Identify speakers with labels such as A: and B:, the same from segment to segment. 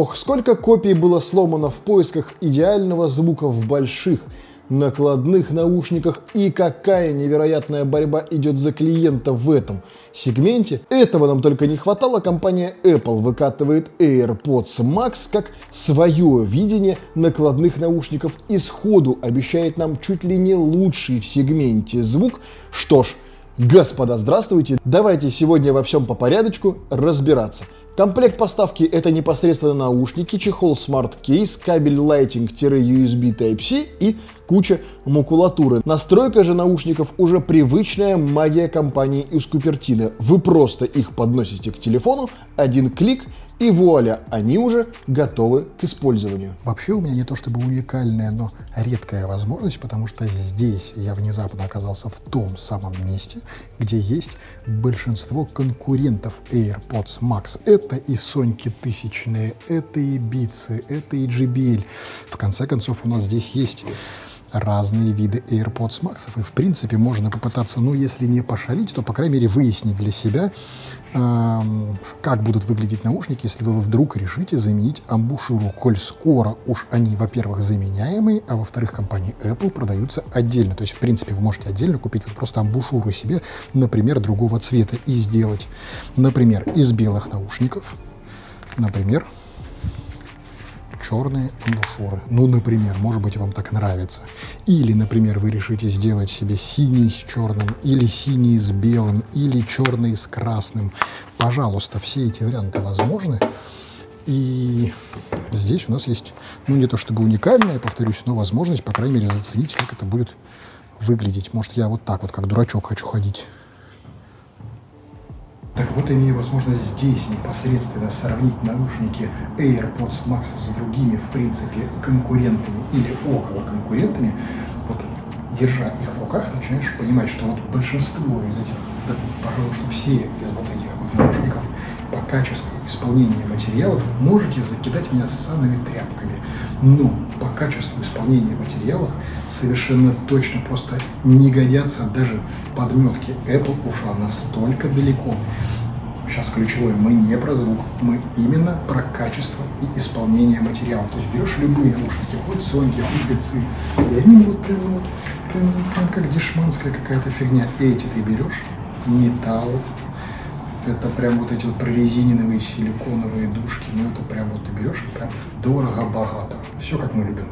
A: Ох, сколько копий было сломано в поисках идеального звука в больших, накладных наушниках и какая невероятная борьба идет за клиента в этом сегменте. Этого нам только не хватало. Компания Apple выкатывает AirPods Max как свое видение накладных наушников и сходу обещает нам чуть ли не лучший в сегменте звук. Что ж, Господа, здравствуйте! Давайте сегодня во всем по порядочку разбираться. Комплект поставки это непосредственно наушники, чехол Smart Case, кабель Lighting-USB Type-C и куча макулатуры. Настройка же наушников уже привычная магия компании из Купертино. Вы просто их подносите к телефону, один клик и вуаля, они уже готовы к использованию.
B: Вообще у меня не то чтобы уникальная, но редкая возможность, потому что здесь я внезапно оказался в том самом месте, где есть большинство конкурентов AirPods Max. Это и Соньки тысячные, это и Beats, это и JBL. В конце концов у нас здесь есть разные виды AirPods Max. И, в принципе, можно попытаться, ну, если не пошалить, то, по крайней мере, выяснить для себя, э, как будут выглядеть наушники, если вы вдруг решите заменить амбушюру, коль скоро уж они, во-первых, заменяемые, а во-вторых, компания Apple продаются отдельно. То есть, в принципе, вы можете отдельно купить вот просто амбушюру себе, например, другого цвета и сделать, например, из белых наушников, например, черные амбушюры. Ну, например, может быть, вам так нравится. Или, например, вы решите сделать себе синий с черным, или синий с белым, или черный с красным. Пожалуйста, все эти варианты возможны. И здесь у нас есть, ну, не то чтобы уникальная, повторюсь, но возможность, по крайней мере, заценить, как это будет выглядеть. Может, я вот так вот, как дурачок, хочу ходить. Так вот, имея возможность здесь непосредственно сравнить наушники AirPods Max с другими, в принципе, конкурентами или около конкурентами, вот держа их в руках, начинаешь понимать, что вот большинство из этих, да, пожалуй, что все из вот этих вот наушников по качеству исполнения материалов можете закидать меня ссаными тряпками. Но по качеству исполнения материалов совершенно точно просто не годятся даже в подметке. Apple ушла настолько далеко. Сейчас ключевое, мы не про звук, мы именно про качество и исполнение материалов. То есть берешь любые наушники, хоть Sony, хоть Beats, и они вот прям, вот, прям, прям как дешманская какая-то фигня. Эти ты берешь, металл, это прям вот эти вот прорезиненные силиконовые дужки, ну это прям вот ты берешь, прям дорого-богато. Все как мы любим.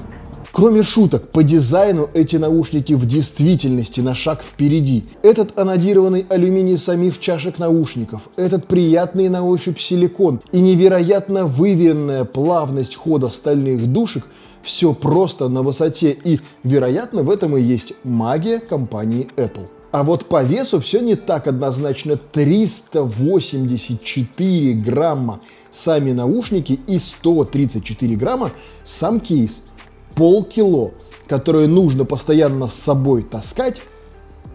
A: Кроме шуток, по дизайну эти наушники в действительности на шаг впереди. Этот анодированный алюминий самих чашек наушников, этот приятный на ощупь силикон и невероятно выверенная плавность хода стальных душек – все просто на высоте и, вероятно, в этом и есть магия компании Apple. А вот по весу все не так однозначно. 384 грамма сами наушники и 134 грамма сам кейс. Полкило, которое нужно постоянно с собой таскать.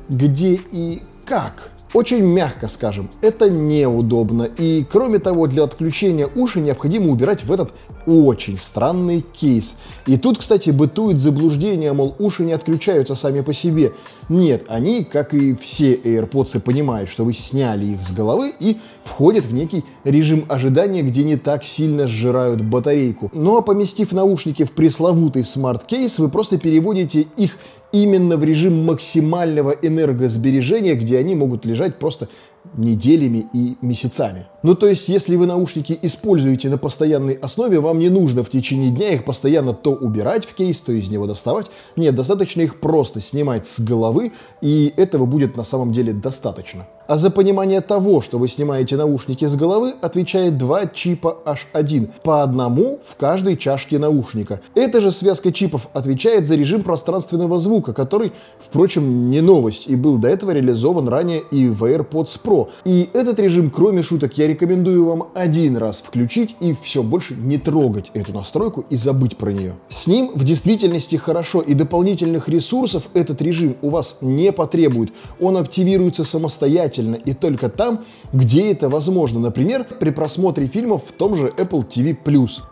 A: Где и как? Очень мягко скажем, это неудобно. И кроме того, для отключения уши необходимо убирать в этот очень странный кейс. И тут, кстати, бытует заблуждение, мол, уши не отключаются сами по себе. Нет, они, как и все AirPods, понимают, что вы сняли их с головы и входят в некий режим ожидания, где не так сильно сжирают батарейку. Ну а поместив наушники в пресловутый Smart Case, вы просто переводите их именно в режим максимального энергосбережения, где они могут лежать просто неделями и месяцами. Ну то есть, если вы наушники используете на постоянной основе, вам не нужно в течение дня их постоянно то убирать в кейс, то из него доставать. Нет, достаточно их просто снимать с головы, и этого будет на самом деле достаточно. А за понимание того, что вы снимаете наушники с головы, отвечает два чипа H1, по одному в каждой чашке наушника. Эта же связка чипов отвечает за режим пространственного звука, который, впрочем, не новость и был до этого реализован ранее и в AirPods Pro. И этот режим, кроме шуток, я рекомендую вам один раз включить и все, больше не трогать эту настройку и забыть про нее. С ним в действительности хорошо и дополнительных ресурсов этот режим у вас не потребует. Он активируется самостоятельно и только там, где это возможно. Например, при просмотре фильмов в том же Apple TV+.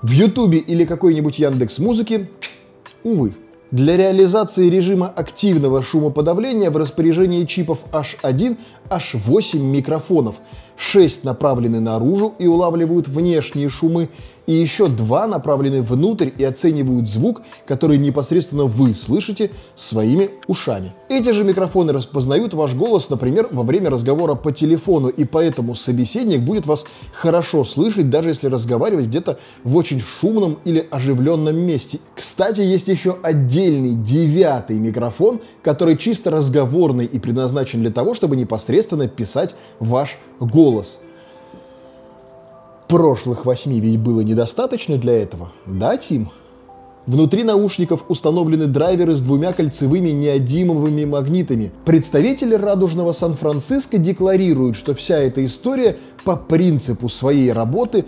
A: В YouTube или какой-нибудь Яндекс Музыки, увы. Для реализации режима активного шумоподавления в распоряжении чипов H1 аж 8 микрофонов. 6 направлены наружу и улавливают внешние шумы, и еще два направлены внутрь и оценивают звук, который непосредственно вы слышите своими ушами. Эти же микрофоны распознают ваш голос, например, во время разговора по телефону, и поэтому собеседник будет вас хорошо слышать, даже если разговаривать где-то в очень шумном или оживленном месте. Кстати, есть еще отдельный девятый микрофон, который чисто разговорный и предназначен для того, чтобы непосредственно писать ваш голос прошлых восьми ведь было недостаточно для этого. Да, Тим? Внутри наушников установлены драйверы с двумя кольцевыми неодимовыми магнитами. Представители радужного Сан-Франциско декларируют, что вся эта история по принципу своей работы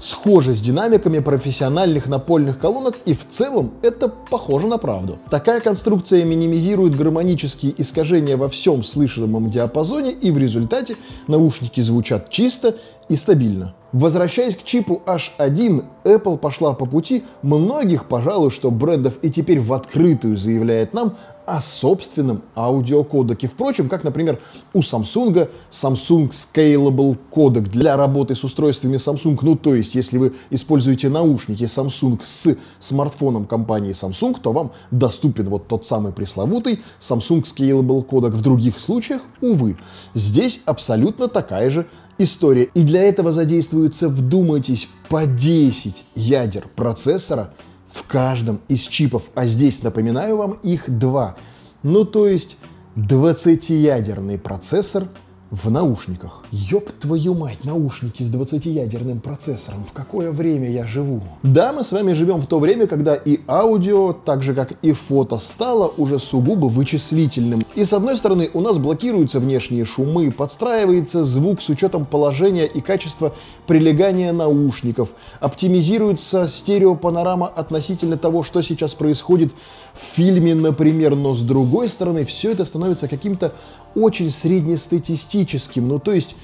A: схожа с динамиками профессиональных напольных колонок и в целом это похоже на правду. Такая конструкция минимизирует гармонические искажения во всем слышимом диапазоне и в результате наушники звучат чисто и стабильно. Возвращаясь к чипу H1, Apple пошла по пути многих, пожалуй, что брендов и теперь в открытую заявляет нам о собственном аудиокодеке. Впрочем, как, например, у Samsung Samsung Scalable кодек для работы с устройствами Samsung. Ну, то есть, если вы используете наушники Samsung с смартфоном компании Samsung, то вам доступен вот тот самый пресловутый Samsung Scalable кодек. В других случаях, увы, здесь абсолютно такая же история. И для этого задействуется, вдумайтесь, по 10 ядер процессора в каждом из чипов. А здесь, напоминаю вам, их два. Ну, то есть 20-ядерный процессор – в наушниках. Ёб твою мать, наушники с 20-ядерным процессором. В какое время я живу? Да, мы с вами живем в то время, когда и аудио, так же как и фото, стало уже сугубо вычислительным. И с одной стороны, у нас блокируются внешние шумы, подстраивается звук с учетом положения и качества прилегания наушников, оптимизируется стереопанорама относительно того, что сейчас происходит в фильме, например, но с другой стороны, все это становится каким-то очень среднестатистическим, ну то есть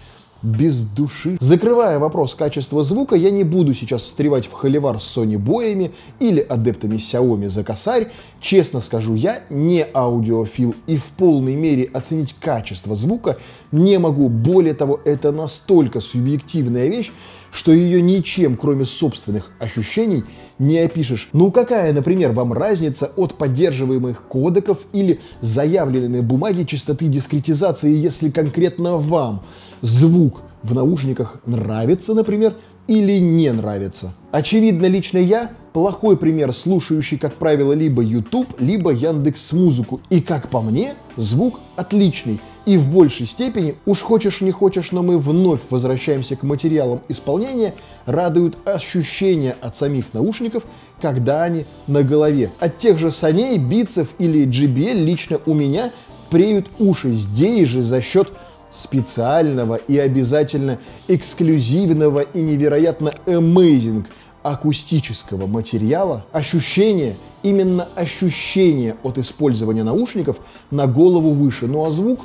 A: без души. Закрывая вопрос качества звука, я не буду сейчас встревать в холивар с Sony боями или адептами Xiaomi за косарь. Честно скажу, я не аудиофил и в полной мере оценить качество звука не могу. Более того, это настолько субъективная вещь, что ее ничем, кроме собственных ощущений, не опишешь. Ну какая, например, вам разница от поддерживаемых кодеков или заявленной на бумаге частоты дискретизации, если конкретно вам звук в наушниках нравится, например, или не нравится. Очевидно, лично я плохой пример, слушающий, как правило, либо YouTube, либо Яндекс Музыку. И, как по мне, звук отличный. И в большей степени, уж хочешь не хочешь, но мы вновь возвращаемся к материалам исполнения, радуют ощущения от самих наушников, когда они на голове. От тех же саней, битцев или JBL лично у меня преют уши здесь же за счет специального и обязательно эксклюзивного и невероятно amazing акустического материала, ощущение, именно ощущение от использования наушников на голову выше. Ну а звук?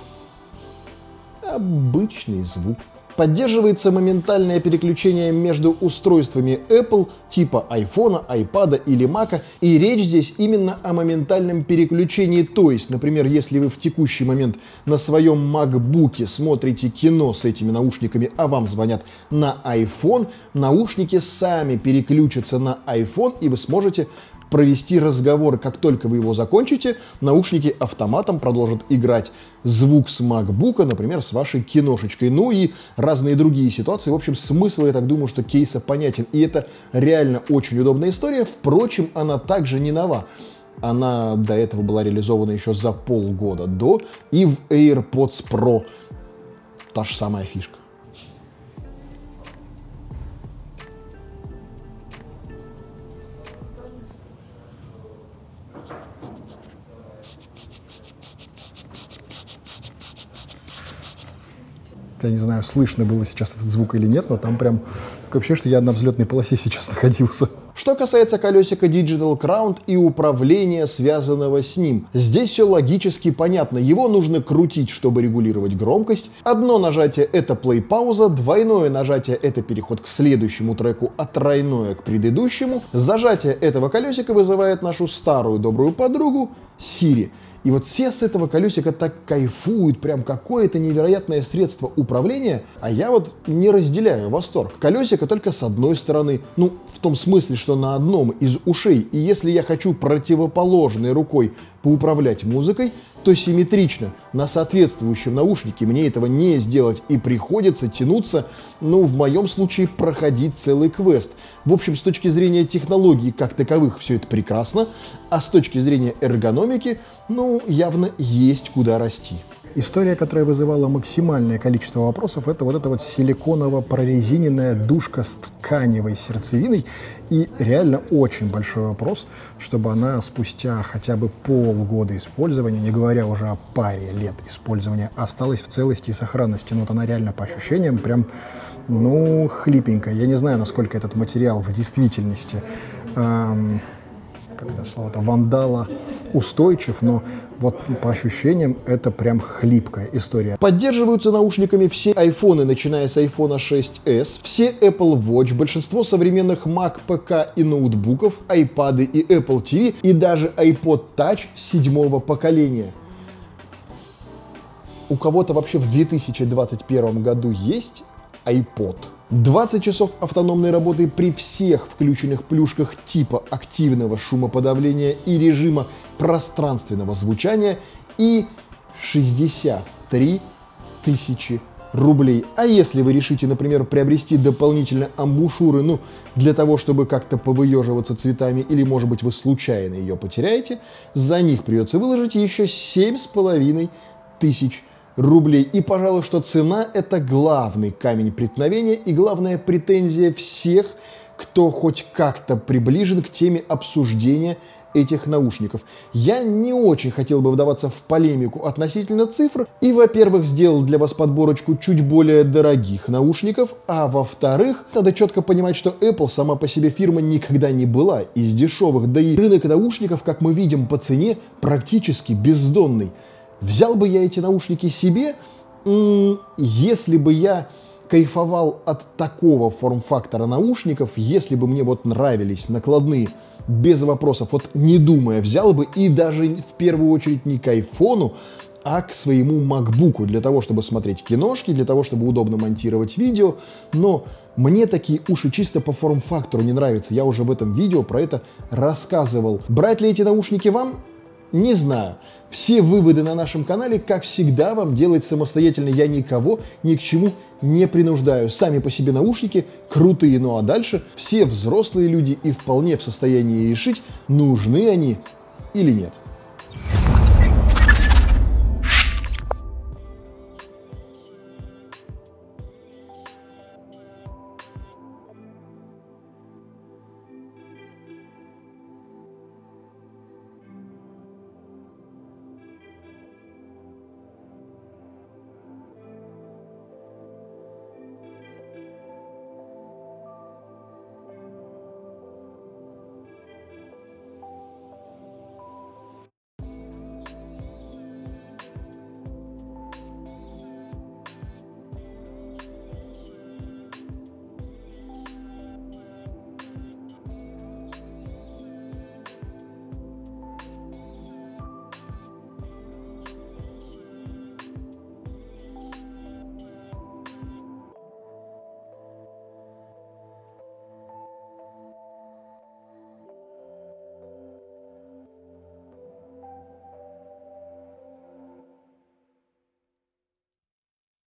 A: Обычный звук. Поддерживается моментальное переключение между устройствами Apple типа iPhone, iPad или Mac, и речь здесь именно о моментальном переключении. То есть, например, если вы в текущий момент на своем MacBook смотрите кино с этими наушниками, а вам звонят на iPhone, наушники сами переключатся на iPhone, и вы сможете провести разговор. Как только вы его закончите, наушники автоматом продолжат играть звук с MacBook, например, с вашей киношечкой. Ну и разные другие ситуации. В общем, смысл, я так думаю, что кейса понятен. И это реально очень удобная история. Впрочем, она также не нова. Она до этого была реализована еще за полгода до и в AirPods Pro. Та же самая фишка. Я не знаю, слышно было сейчас этот звук или нет, но там прям ощущение, что я на взлетной полосе сейчас находился. Что касается колесика Digital Crown и управления, связанного с ним, здесь все логически понятно. Его нужно крутить, чтобы регулировать громкость. Одно нажатие это play-пауза, двойное нажатие это переход к следующему треку, а тройное к предыдущему. Зажатие этого колесика вызывает нашу старую добрую подругу Siri. И вот все с этого колесика так кайфуют, прям какое-то невероятное средство управления, а я вот не разделяю восторг. Колесико только с одной стороны, ну, в том смысле, что на одном из ушей, и если я хочу противоположной рукой поуправлять музыкой, то симметрично на соответствующем наушнике мне этого не сделать и приходится тянуться, ну, в моем случае, проходить целый квест. В общем, с точки зрения технологий как таковых все это прекрасно, а с точки зрения эргономики, ну, явно есть куда расти.
B: История, которая вызывала максимальное количество вопросов, это вот эта вот силиконово-прорезиненная душка с тканевой сердцевиной. И реально очень большой вопрос, чтобы она спустя хотя бы полгода использования, не говоря уже о паре лет использования, осталась в целости и сохранности. Но вот она реально по ощущениям прям, ну, хлипенькая. Я не знаю, насколько этот материал в действительности эм, как это слово-то, вандала устойчив, но вот по ощущениям это прям хлипкая история.
A: Поддерживаются наушниками все айфоны, начиная с iPhone 6s, все Apple Watch, большинство современных Mac, ПК и ноутбуков, iPad и Apple TV и даже iPod Touch седьмого поколения. У кого-то вообще в 2021 году есть iPod? 20 часов автономной работы при всех включенных плюшках типа активного шумоподавления и режима пространственного звучания и 63 тысячи рублей. А если вы решите, например, приобрести дополнительно амбушюры, ну, для того, чтобы как-то повыеживаться цветами, или, может быть, вы случайно ее потеряете, за них придется выложить еще 7,5 тысяч рублей. И, пожалуй, что цена – это главный камень преткновения и главная претензия всех, кто хоть как-то приближен к теме обсуждения этих наушников. Я не очень хотел бы вдаваться в полемику относительно цифр и, во-первых, сделал для вас подборочку чуть более дорогих наушников, а во-вторых, надо четко понимать, что Apple сама по себе фирма никогда не была из дешевых, да и рынок наушников, как мы видим по цене, практически бездонный. Взял бы я эти наушники себе, если бы я кайфовал от такого форм-фактора наушников, если бы мне вот нравились накладные, без вопросов, вот не думая, взял бы и даже в первую очередь не к айфону, а к своему MacBook для того, чтобы смотреть киношки, для того, чтобы удобно монтировать видео. Но мне такие уши чисто по форм-фактору не нравятся. Я уже в этом видео про это рассказывал. Брать ли эти наушники вам? Не знаю. Все выводы на нашем канале, как всегда, вам делать самостоятельно. Я никого ни к чему не принуждаю. Сами по себе наушники крутые, ну а дальше все взрослые люди и вполне в состоянии решить, нужны они или нет.